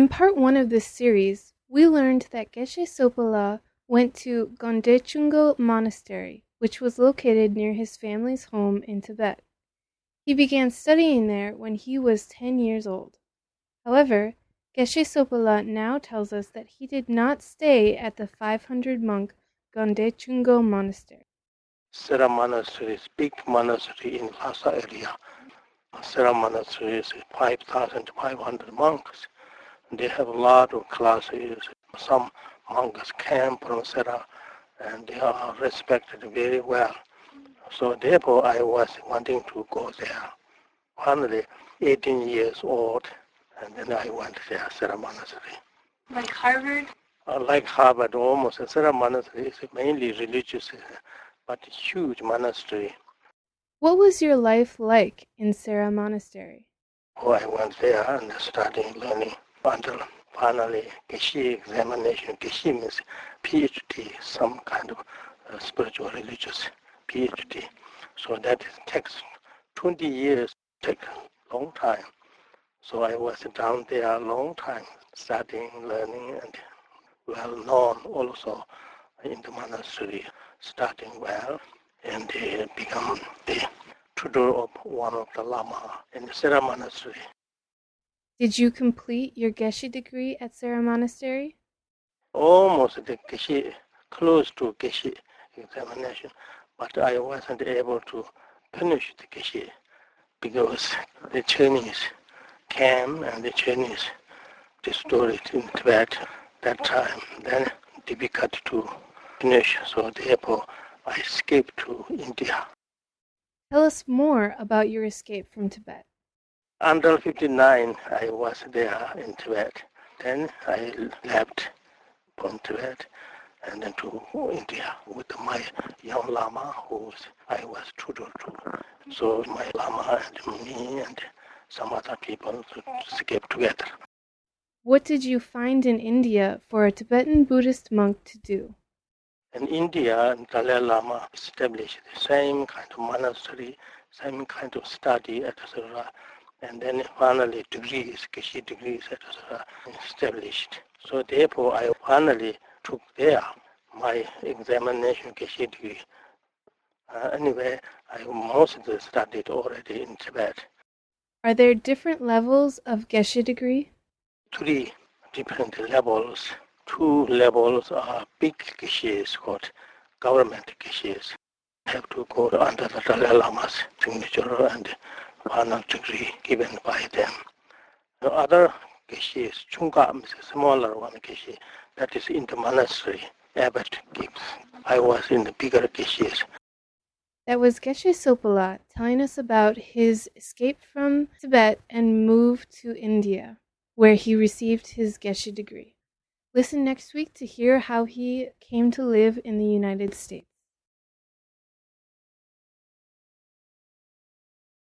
In part one of this series, we learned that Geshe Sopala went to Gondechungo Monastery, which was located near his family's home in Tibet. He began studying there when he was 10 years old. However, Geshe Sopala now tells us that he did not stay at the 500 monk Gondechungo Monastery. Sera Monastery is big monastery in Lhasa area. Sera Monastery is 5,500 monks. They have a lot of classes. Some monks came from Sera and they are respected very well. So therefore I was wanting to go there. Finally, 18 years old, and then I went there, Sera Monastery. Like Harvard? Uh, like Harvard, almost. Sera Monastery is mainly religious, but huge monastery. What was your life like in Sera Monastery? Oh, I went there and started learning until finally Geshe examination. Geshe means PhD, some kind of uh, spiritual religious PhD. So that takes 20 years, take long time. So I was down there a long time, studying, learning, and well known also in the monastery, studying well, and they become the tutor of one of the Lama in the Sera monastery. Did you complete your Geshe degree at Sera Monastery? Almost the Geshe, close to Geshe examination, but I wasn't able to finish the Geshe because the Chinese came and the Chinese destroyed it in Tibet that time. Then difficult to finish, so therefore I escaped to India. Tell us more about your escape from Tibet. Until 59, I was there in Tibet. Then I left from Tibet and then to India with my young Lama who I was tutor to. So my Lama and me and some other people escaped together. What did you find in India for a Tibetan Buddhist monk to do? In India, Dalai Lama established the same kind of monastery, same kind of study, etc. And then finally degrees, Geshe degrees, etc. established. So therefore, I finally took there my examination Geshe degree. Uh, anyway, I mostly studied already in Tibet. Are there different levels of Geshe degree? Three different levels. Two levels are big geshes called government geshes. Have to go under the Dalai Lama's signature and final degree given by them. The other geshes, chunga is a smaller one geshe, that is in the monastery. Abbot gives. I was in the bigger geshes. That was Geshe Sopala telling us about his escape from Tibet and move to India, where he received his Geshe degree. Listen next week to hear how he came to live in the United States.